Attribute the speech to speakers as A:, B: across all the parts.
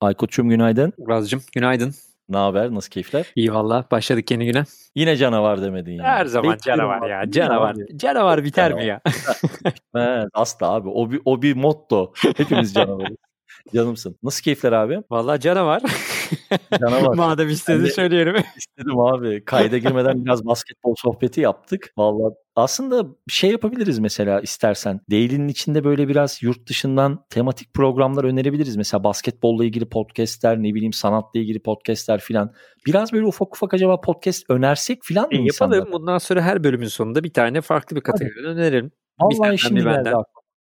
A: Aykut'cum günaydın.
B: Uraz'cığım günaydın.
A: Ne haber? Nasıl keyifler?
B: İyi valla. Başladık yeni güne.
A: Yine canavar demedin ya.
B: Her zaman
A: Bekliyorum
B: canavar
A: abi.
B: ya. Canavar. Canavar biter mi ya?
A: Evet, asla abi. O bir, o bir motto. Hepimiz canavarız. Canımsın. Nasıl keyifler abi?
B: Valla canavar.
A: Canavar.
B: Madem istedi söyleyelim.
A: İstedim abi. Kayda girmeden biraz basketbol sohbeti yaptık. Vallahi aslında şey yapabiliriz mesela istersen. Daily'nin içinde böyle biraz yurt dışından tematik programlar önerebiliriz. Mesela basketbolla ilgili podcastler, ne bileyim sanatla ilgili podcastler filan. Biraz böyle ufak ufak acaba podcast önersek filan mı
B: E,
A: insanlara?
B: yapalım. Bundan sonra her bölümün sonunda bir tane farklı bir kategori önerelim.
A: Vallahi şimdi geldi
B: benden.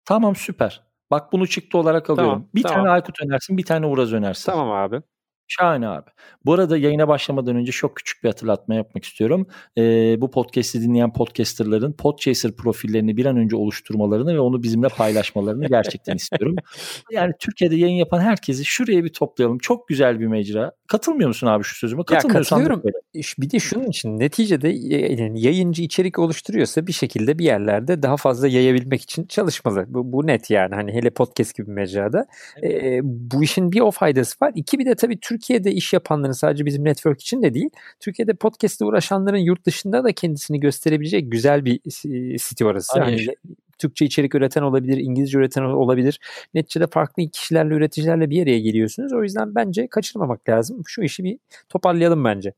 A: Tamam süper. Bak bunu çıktı olarak alıyorum.
B: Tamam,
A: bir
B: tamam.
A: tane Aykut önersin, bir tane Uraz önersin.
B: Tamam abi.
A: Şahane abi. Bu arada yayına başlamadan önce çok küçük bir hatırlatma yapmak istiyorum. Ee, bu podcast'i dinleyen podcasterların Podchaser profillerini bir an önce oluşturmalarını ve onu bizimle paylaşmalarını gerçekten istiyorum. Yani Türkiye'de yayın yapan herkesi şuraya bir toplayalım. Çok güzel bir mecra. Katılmıyor musun abi şu sözüme? Katılmıyorsan da
B: katılıyorum. Bir de şunun için neticede yani yayıncı içerik oluşturuyorsa bir şekilde bir yerlerde daha fazla yayabilmek için çalışmalı. Bu, bu net yani hani hele podcast gibi mecrada. Ee, bu işin bir o faydası var. İki bir de tabii Türkiye'de iş yapanların sadece bizim network için de değil. Türkiye'de podcast ile uğraşanların yurt dışında da kendisini gösterebilecek güzel bir site orası. Hani Türkçe içerik üreten olabilir, İngilizce üreten olabilir. Neticede farklı kişilerle, üreticilerle bir araya geliyorsunuz. O yüzden bence kaçırmamak lazım. Şu işi bir toparlayalım bence.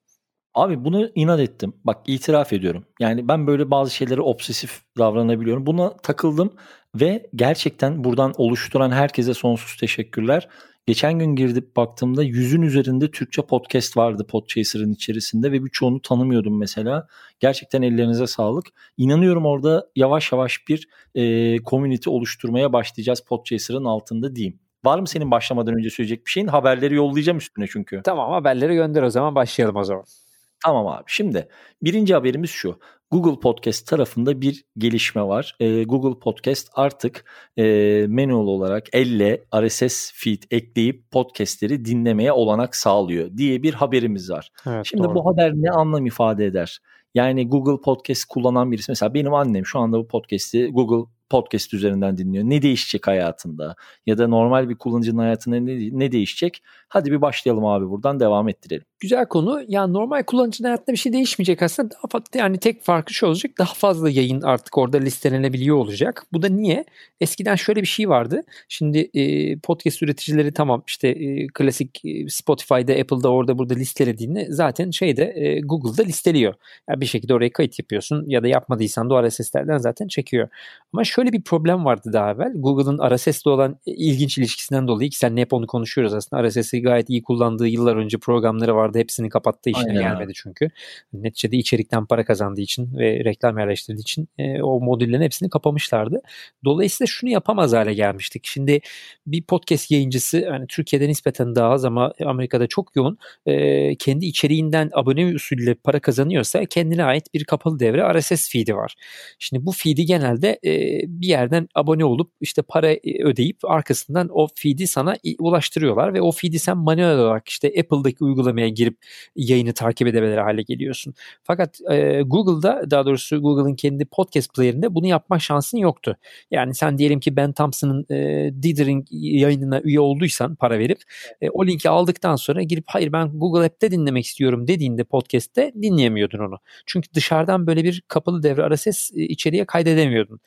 A: Abi bunu inat ettim. Bak itiraf ediyorum. Yani ben böyle bazı şeylere obsesif davranabiliyorum. Buna takıldım ve gerçekten buradan oluşturan herkese sonsuz teşekkürler. Geçen gün girdip baktığımda yüzün üzerinde Türkçe podcast vardı Podchaser'ın içerisinde ve birçoğunu tanımıyordum mesela. Gerçekten ellerinize sağlık. İnanıyorum orada yavaş yavaş bir e, community oluşturmaya başlayacağız Podchaser'ın altında diyeyim. Var mı senin başlamadan önce söyleyecek bir şeyin? Haberleri yollayacağım üstüne çünkü.
B: Tamam haberleri gönder o zaman başlayalım o zaman.
A: Tamam abi. Şimdi birinci haberimiz şu. Google Podcast tarafında bir gelişme var. Ee, Google Podcast artık e, manuel olarak elle RSS feed ekleyip podcastleri dinlemeye olanak sağlıyor diye bir haberimiz var.
B: Evet,
A: Şimdi
B: doğru.
A: bu haber ne anlam ifade eder? Yani Google Podcast kullanan birisi mesela benim annem şu anda bu podcast'i Google Podcast üzerinden dinliyor. Ne değişecek hayatında? Ya da normal bir kullanıcının hayatında ne, ne değişecek? Hadi bir başlayalım abi buradan devam ettirelim.
B: Güzel konu. Ya normal kullanıcının hayatında bir şey değişmeyecek aslında. Daha fa- yani tek farkı şu olacak. Daha fazla yayın artık orada listelenebiliyor olacak. Bu da niye? Eskiden şöyle bir şey vardı. Şimdi e, podcast üreticileri tamam işte e, klasik e, Spotify'da, Apple'da orada burada listelediğini zaten şeyde e, Google'da listeliyor. Yani bir şekilde oraya kayıt yapıyorsun ya da yapmadıysan da RSS'lerden zaten çekiyor. Ama şöyle bir problem vardı daha evvel. Google'ın RSS'le olan e, ilginç ilişkisinden dolayı ki seninle hep onu konuşuyoruz aslında. RSS'i gayet iyi kullandığı yıllar önce programları vardı. Hepsini kapattı işine
A: Aynen
B: gelmedi çünkü. Neticede içerikten para kazandığı için ve reklam yerleştirdiği için e, o modüllerin hepsini kapamışlardı. Dolayısıyla şunu yapamaz hale gelmiştik. Şimdi bir podcast yayıncısı hani Türkiye'de nispeten daha az ama Amerika'da çok yoğun e, kendi içeriğinden abone usulüyle para kazanıyorsa kendine ait bir kapalı devre RSS feed'i var. Şimdi bu feed'i genelde e, bir yerden abone olup işte para e, ödeyip arkasından o feed'i sana i- ulaştırıyorlar ve o feed'i sen manuel olarak işte Apple'daki uygulamaya girip yayını takip edebilir hale geliyorsun. Fakat e, Google'da daha doğrusu Google'ın kendi podcast player'inde bunu yapma şansın yoktu. Yani sen diyelim ki Ben Thompson'ın e, Dithering yayınına üye olduysan para verip e, o linki aldıktan sonra girip hayır ben Google App'te dinlemek istiyorum dediğinde podcast'te dinleyemiyordun onu. Çünkü dışarıdan böyle bir kapalı devre RSS içeriye kaydedemiyordun.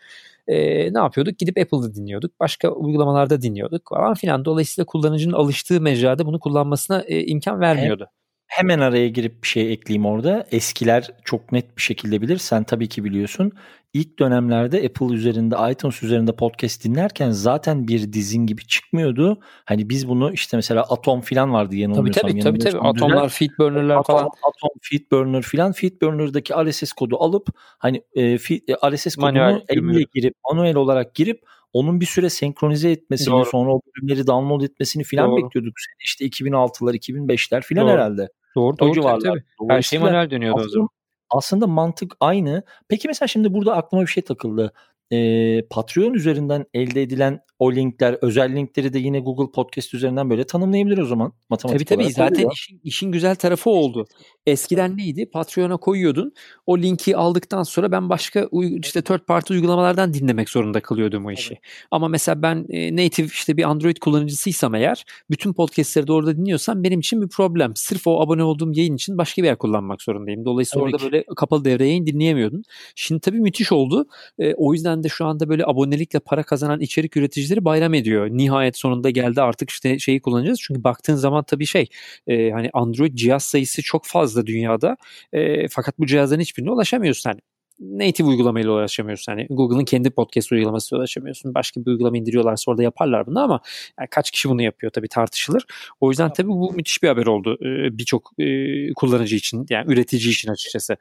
B: E, ne yapıyorduk? Gidip Apple'da dinliyorduk. Başka uygulamalarda dinliyorduk falan filan. Dolayısıyla kullanıcının alıştığı mecrada bunu kullanmasına e, imkan vermiyordu.
A: Hemen araya girip bir şey ekleyeyim orada. Eskiler çok net bir şekilde bilir. Sen tabii ki biliyorsun. İlk dönemlerde Apple üzerinde, iTunes üzerinde podcast dinlerken zaten bir dizin gibi çıkmıyordu. Hani biz bunu işte mesela Atom falan vardı
B: Tabii
A: yanılmıyorsam.
B: tabii tabii tabii.
A: yanılmıyorsam
B: Atomlar, feedburner'lar
A: Atom,
B: falan.
A: Atom, Feedburner filan. Feedburner'daki RSS kodu alıp hani e, feed, RSS kodunu
B: Manuel
A: elle girip manuel olarak girip onun bir süre senkronize etmesini
B: Doğru.
A: sonra o bölümleri download etmesini filan
B: Doğru.
A: bekliyorduk. İşte 2006'lar 2005'ler filan
B: Doğru.
A: herhalde.
B: Doğru
A: O
B: doğru tabii,
A: civarlar.
B: tabii. Her şey manuel dönüyordu o
A: aslında,
B: zaman.
A: aslında mantık aynı. Peki mesela şimdi burada aklıma bir şey takıldı. E, Patreon üzerinden elde edilen o linkler, özel linkleri de yine Google Podcast üzerinden böyle tanımlayabilir o zaman.
B: Matematik tabii tabii zaten işin, işin güzel tarafı oldu. Eskiden neydi? Patreon'a koyuyordun. O linki aldıktan sonra ben başka işte third party uygulamalardan dinlemek zorunda kalıyordum o işi. Evet. Ama mesela ben e, native işte bir Android kullanıcısıysam eğer bütün podcastleri de orada dinliyorsam benim için bir problem. Sırf o abone olduğum yayın için başka bir yer kullanmak zorundayım. Dolayısıyla tabii orada ki. böyle kapalı devre yayın dinleyemiyordun. Şimdi tabii müthiş oldu. E, o yüzden de şu anda böyle abonelikle para kazanan içerik üreticileri bayram ediyor. Nihayet sonunda geldi artık işte şeyi kullanacağız. Çünkü baktığın zaman tabii şey e, hani Android cihaz sayısı çok fazla dünyada. E, fakat bu cihazların hiçbirine ulaşamıyorsun. Hani native uygulamayla ulaşamıyorsun. Hani Google'ın kendi podcast uygulamasıyla ulaşamıyorsun. Başka bir uygulama indiriyorlarsa orada yaparlar bunu ama yani kaç kişi bunu yapıyor tabii tartışılır. O yüzden tabii bu müthiş bir haber oldu e, birçok e, kullanıcı için yani üretici için açıkçası.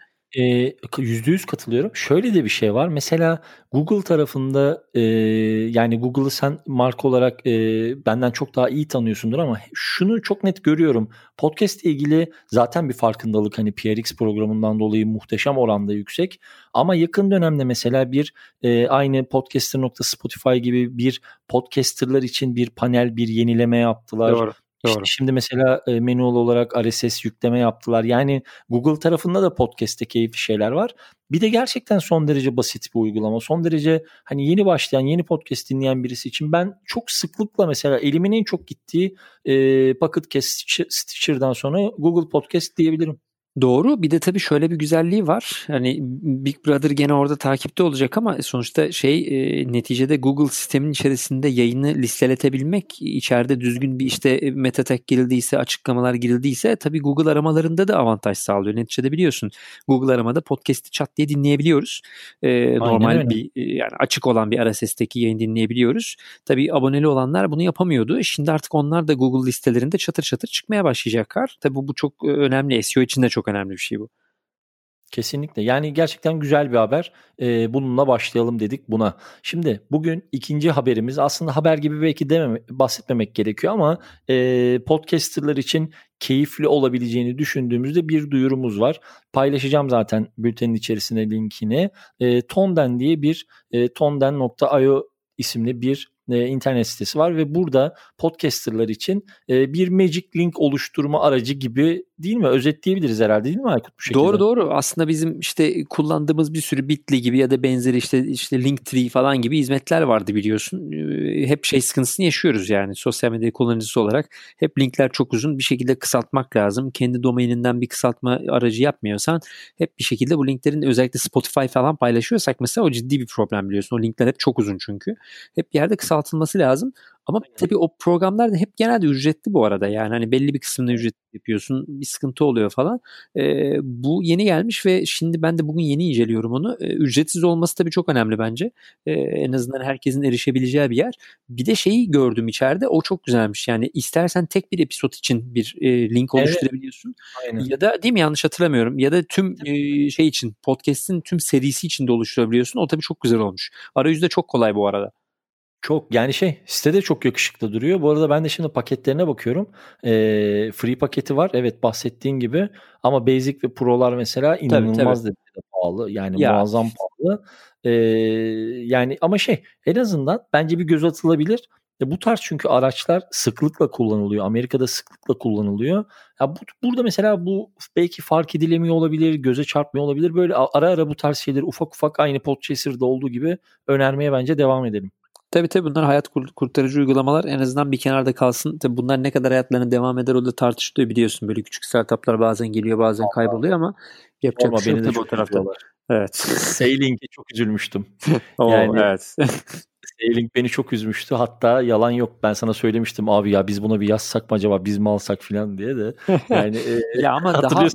A: Yüzde yüz katılıyorum. Şöyle de bir şey var. Mesela Google tarafında e, yani Google'ı sen marka olarak e, benden çok daha iyi tanıyorsundur ama şunu çok net görüyorum. Podcast ile ilgili zaten bir farkındalık hani PRX programından dolayı muhteşem oranda yüksek. Ama yakın dönemde mesela bir e, aynı podcaster.spotify gibi bir podcasterlar için bir panel bir yenileme yaptılar. Doğru. Doğru. İşte şimdi mesela e, manual olarak RSS yükleme yaptılar. Yani Google tarafında da podcast'te keyifli şeyler var. Bir de gerçekten son derece basit bir uygulama. Son derece hani yeni başlayan, yeni podcast dinleyen birisi için ben çok sıklıkla mesela elimin en çok gittiği e, Pocket Cast Stitcher'dan sonra Google Podcast diyebilirim.
B: Doğru. Bir de tabii şöyle bir güzelliği var. Hani Big Brother gene orada takipte olacak ama sonuçta şey e, neticede Google sistemin içerisinde yayını listeletebilmek, içeride düzgün bir işte e, meta tag girildiyse, açıklamalar girildiyse tabii Google aramalarında da avantaj sağlıyor. Neticede biliyorsun Google aramada podcast'i çat diye dinleyebiliyoruz. E, normal öyle. bir e, yani açık olan bir RSS'teki yayın dinleyebiliyoruz. Tabii aboneli olanlar bunu yapamıyordu. Şimdi artık onlar da Google listelerinde çatır çatır çıkmaya başlayacaklar. Tabii bu çok e, önemli. SEO için de çok çok önemli bir şey bu.
A: Kesinlikle. Yani gerçekten güzel bir haber. Ee, bununla başlayalım dedik buna. Şimdi bugün ikinci haberimiz aslında haber gibi belki dememe, bahsetmemek gerekiyor ama e, podcasterlar için keyifli olabileceğini düşündüğümüzde bir duyurumuz var. Paylaşacağım zaten bültenin içerisine linkini. E, Tonden diye bir e, tonden.io isimli bir e, internet sitesi var ve burada podcasterlar için e, bir Magic Link oluşturma aracı gibi değil mi? Özetleyebiliriz herhalde değil mi Aykut bu şekilde?
B: Doğru doğru. Aslında bizim işte kullandığımız bir sürü Bitly gibi ya da benzeri işte işte Linktree falan gibi hizmetler vardı biliyorsun. E, hep şey sıkıntısını yaşıyoruz yani sosyal medya kullanıcısı olarak. Hep linkler çok uzun bir şekilde kısaltmak lazım. Kendi domaininden bir kısaltma aracı yapmıyorsan hep bir şekilde bu linklerin özellikle Spotify falan paylaşıyorsak mesela o ciddi bir problem biliyorsun. O linkler hep çok uzun çünkü. Hep bir yerde kısaltılması lazım. Ama tabii o programlar da hep genelde ücretli bu arada. Yani hani belli bir kısmını ücretli yapıyorsun. Bir sıkıntı oluyor falan. E, bu yeni gelmiş ve şimdi ben de bugün yeni inceliyorum onu. E, ücretsiz olması tabii çok önemli bence. E, en azından herkesin erişebileceği bir yer. Bir de şeyi gördüm içeride. O çok güzelmiş. Yani istersen tek bir episod için bir e, link oluşturabiliyorsun. Evet. Ya da değil mi yanlış hatırlamıyorum. Ya da tüm e, şey için podcast'in tüm serisi için de oluşturabiliyorsun. O tabii çok güzel olmuş. Arayüzde çok kolay bu arada.
A: Çok yani şey sitede çok yakışıklı duruyor. Bu arada ben de şimdi paketlerine bakıyorum. Ee, free paketi var. Evet bahsettiğin gibi. Ama Basic ve Pro'lar mesela inanılmaz tabii, tabii. pahalı. Yani ya. muazzam pahalı. Ee, yani ama şey en azından bence bir göz atılabilir. E bu tarz çünkü araçlar sıklıkla kullanılıyor. Amerika'da sıklıkla kullanılıyor. Ya bu, burada mesela bu belki fark edilemiyor olabilir, göze çarpmıyor olabilir. Böyle ara ara bu tarz şeyleri ufak ufak aynı Podchaser'da olduğu gibi önermeye bence devam edelim.
B: Tabii tabii bunlar hayat kurtarıcı uygulamalar en azından bir kenarda kalsın. Tabii bunlar ne kadar hayatlarına devam eder o da tartışılıyor biliyorsun. Böyle küçük startuplar bazen geliyor bazen kayboluyor ama yapacak ama bir şey yok bu tarafta.
A: Evet. Sailing'e çok üzülmüştüm.
B: Oo, yani, evet.
A: Sailing beni çok üzmüştü. Hatta yalan yok. Ben sana söylemiştim abi ya biz buna bir yazsak mı acaba biz mi alsak filan diye de. Yani
B: e, ya ama daha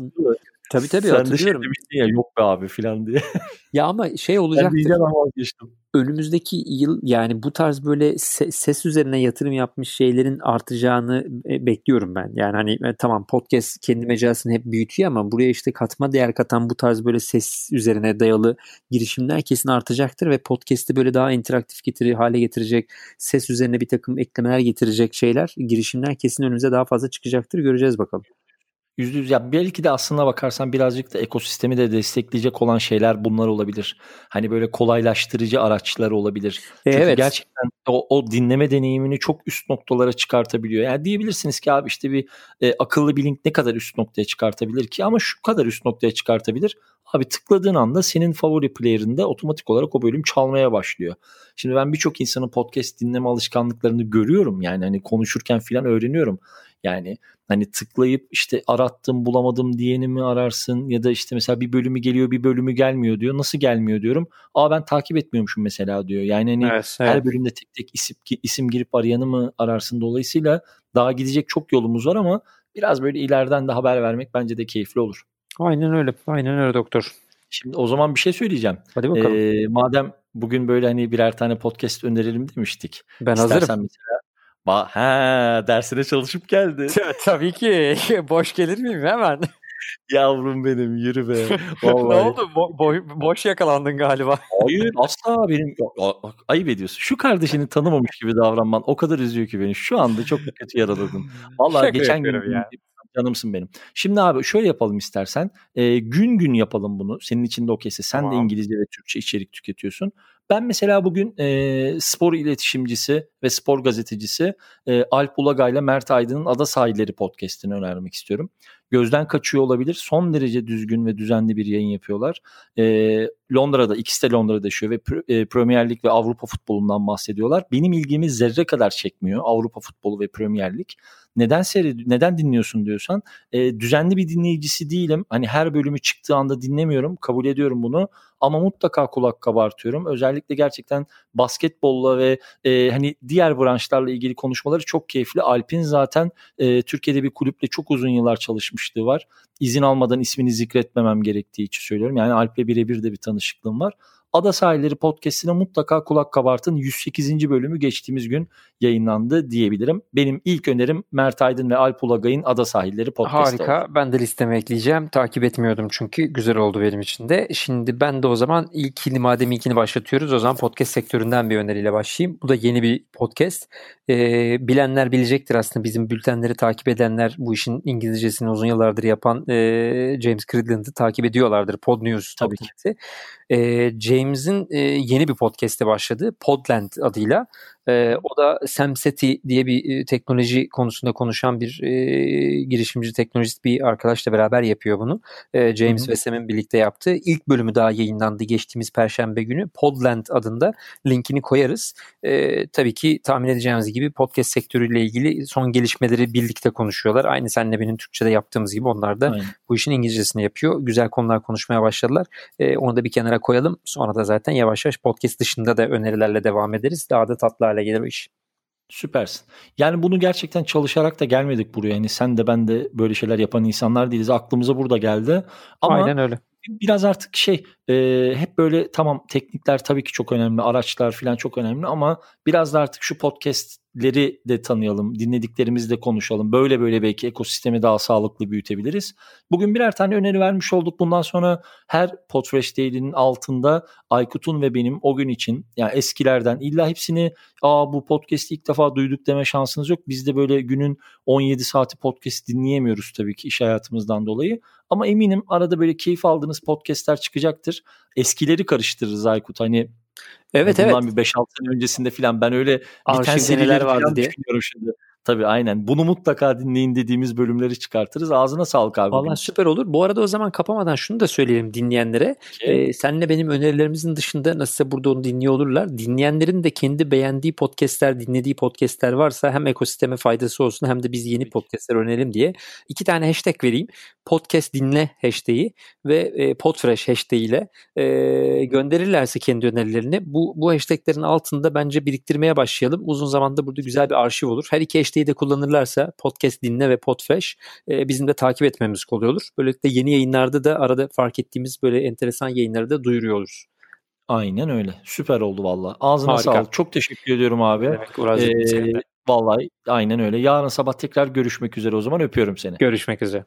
B: Tabii tabii
A: Sen
B: hatırlıyorum.
A: de şey ya yok be abi filan diye.
B: ya ama şey olacaktır. Ben vazgeçtim. Önümüzdeki yıl yani bu tarz böyle ses üzerine yatırım yapmış şeylerin artacağını e, bekliyorum ben. Yani hani e, tamam podcast kendi mecrasını hep büyütüyor ama buraya işte katma değer katan bu tarz böyle ses üzerine dayalı girişimler kesin artacaktır ve podcast'i böyle daha interaktif getirir, hale getirecek, ses üzerine bir takım eklemeler getirecek şeyler, girişimler kesin önümüze daha fazla çıkacaktır. Göreceğiz bakalım.
A: Yüzde yüz. Ya belki de aslına bakarsan birazcık da ekosistemi de destekleyecek olan şeyler bunlar olabilir. Hani böyle kolaylaştırıcı araçlar olabilir.
B: E,
A: Çünkü
B: evet.
A: gerçekten o, o dinleme deneyimini çok üst noktalara çıkartabiliyor. Yani diyebilirsiniz ki abi işte bir e, akıllı bir link ne kadar üst noktaya çıkartabilir ki ama şu kadar üst noktaya çıkartabilir. Abi tıkladığın anda senin favori player'ında otomatik olarak o bölüm çalmaya başlıyor. Şimdi ben birçok insanın podcast dinleme alışkanlıklarını görüyorum. Yani hani konuşurken filan öğreniyorum. Yani hani tıklayıp işte arattım bulamadım diyeni mi ararsın ya da işte mesela bir bölümü geliyor bir bölümü gelmiyor diyor. Nasıl gelmiyor diyorum. Aa ben takip etmiyormuşum mesela diyor. Yani hani
B: Evet,
A: her
B: evet.
A: bölümde tek tek isim, isim girip arayanı mı ararsın dolayısıyla daha gidecek çok yolumuz var ama biraz böyle ileriden de haber vermek bence de keyifli olur.
B: Aynen öyle. Aynen öyle doktor.
A: Şimdi o zaman bir şey söyleyeceğim.
B: Hadi bakalım.
A: Ee, madem bugün böyle hani birer tane podcast önerelim demiştik.
B: ben
A: İstersen
B: hazırım.
A: mesela Ba ha dersine çalışıp geldi.
B: Tabii ki. Boş gelir miyim hemen?
A: Yavrum benim yürü be.
B: ne oldu? Bo- bo- boş yakalandın galiba.
A: Hayır asla benim ayıp ediyorsun. Şu kardeşini tanımamış gibi davranman o kadar üzüyor ki beni. Şu anda çok kötü yaraladın. Vallahi geçen gün
B: yapıyorum ya.
A: Canımsın benim. Şimdi abi şöyle yapalım istersen. Ee, gün gün yapalım bunu. Senin için de okeyse. Sen de
B: Tamam.
A: İngilizce ve Türkçe içerik tüketiyorsun. Ben mesela bugün e, spor iletişimcisi ve spor gazetecisi e, Alp Ulaga ile Mert Aydın'ın Ada Sahilleri podcast'ini önermek istiyorum. Gözden kaçıyor olabilir. Son derece düzgün ve düzenli bir yayın yapıyorlar. E, Londra'da, ikisi de Londra'da yaşıyor ve Pre- e, Premier Lig ve Avrupa futbolundan bahsediyorlar. Benim ilgimi zerre kadar çekmiyor Avrupa futbolu ve Premier Lig. Neden seyredi neden dinliyorsun diyorsan e, düzenli bir dinleyicisi değilim. Hani her bölümü çıktığı anda dinlemiyorum. Kabul ediyorum bunu. Ama mutlaka kulak kabartıyorum. Özellikle gerçekten basketbolla ve e, hani diğer branşlarla ilgili konuşmaları çok keyifli. Alp'in zaten e, Türkiye'de bir kulüple çok uzun yıllar çalışmışlığı var. İzin almadan ismini zikretmemem gerektiği için söylüyorum. Yani Alp'le birebir de bir tanışıklığım var. Ada Sahilleri Podcast'ine mutlaka kulak kabartın. 108. bölümü geçtiğimiz gün yayınlandı diyebilirim. Benim ilk önerim Mert Aydın ve Alp Ulagay'ın Ada Sahilleri Podcast'ı
B: Harika.
A: oldu.
B: Ben de listeme ekleyeceğim. Takip etmiyordum çünkü. Güzel oldu benim için de. Şimdi ben de o zaman ilkini madem ilkini başlatıyoruz o zaman podcast sektöründen bir öneriyle başlayayım. Bu da yeni bir podcast. Ee, bilenler bilecektir aslında bizim bültenleri takip edenler bu işin İngilizcesini uzun yıllardır yapan e, James Cridland'ı takip ediyorlardır. Pod News
A: Tabii ki.
B: James'in yeni bir podcast'e başladı. Podland adıyla. Ee, o da Samseti diye bir e, teknoloji konusunda konuşan bir e, girişimci teknolojist bir arkadaşla beraber yapıyor bunu. E, James
A: Hı hı.
B: ve Sam'in birlikte yaptığı ilk bölümü daha yayınlandı geçtiğimiz perşembe günü. Podland adında linkini koyarız. E, tabii ki tahmin edeceğiniz gibi podcast sektörüyle ilgili son gelişmeleri birlikte konuşuyorlar. Aynı senle benim Türkçe'de yaptığımız gibi onlar da
A: Aynen.
B: bu işin İngilizcesini yapıyor. Güzel konular konuşmaya başladılar. E, onu da bir kenara koyalım. Sonra da zaten yavaş yavaş podcast dışında da önerilerle devam ederiz. Daha da tatlı hale gelir o iş.
A: Süpersin. Yani bunu gerçekten çalışarak da gelmedik buraya. Yani sen de ben de böyle şeyler yapan insanlar değiliz. Aklımıza burada geldi. Ama
B: Aynen öyle.
A: biraz artık şey e, hep böyle tamam teknikler tabii ki çok önemli. Araçlar falan çok önemli ama biraz da artık şu podcastleri de tanıyalım. Dinlediklerimizi de konuşalım. Böyle böyle belki ekosistemi daha sağlıklı büyütebiliriz. Bugün birer tane öneri vermiş olduk. Bundan sonra her Podfresh Daily'nin altında Aykut'un ve benim o gün için yani eskilerden illa hepsini aa bu podcast'i ilk defa duyduk deme şansınız yok. Biz de böyle günün 17 saati podcast dinleyemiyoruz tabii ki iş hayatımızdan dolayı. Ama eminim arada böyle keyif aldığınız podcastler çıkacaktır. Eskileri karıştırırız Aykut. Hani
B: Evet evet.
A: bundan bir 5-6 sene öncesinde falan ben öyle biten
B: neler vardı diye.
A: düşünüyorum şimdi. Tabii aynen. Bunu mutlaka dinleyin dediğimiz bölümleri çıkartırız. Ağzına sağlık abi.
B: Valla süper olur. Bu arada o zaman kapamadan şunu da söyleyelim dinleyenlere. Ee, senle benim önerilerimizin dışında nasılsa burada onu dinliyor olurlar. Dinleyenlerin de kendi beğendiği podcastler, dinlediği podcastler varsa hem ekosisteme faydası olsun hem de biz yeni podcastler önerelim diye iki tane hashtag vereyim. Podcast dinle hashtag'i ve e, Podfresh hashtag ile e, gönderirlerse kendi önerilerini bu, bu hashtaglerin altında bence biriktirmeye başlayalım. Uzun zamanda burada güzel bir arşiv olur. Her iki hashtag'i de kullanırlarsa podcast dinle ve Podfresh e, bizim de takip etmemiz kolay olur. Böylelikle yeni yayınlarda da arada fark ettiğimiz böyle enteresan yayınları da duyuruyor oluruz.
A: Aynen öyle. Süper oldu valla. Ağzına
B: Harika.
A: sağlık. Çok teşekkür ediyorum abi.
B: Demek
A: Ee, vallahi aynen öyle. Yarın sabah tekrar görüşmek üzere o zaman öpüyorum seni.
B: Görüşmek üzere.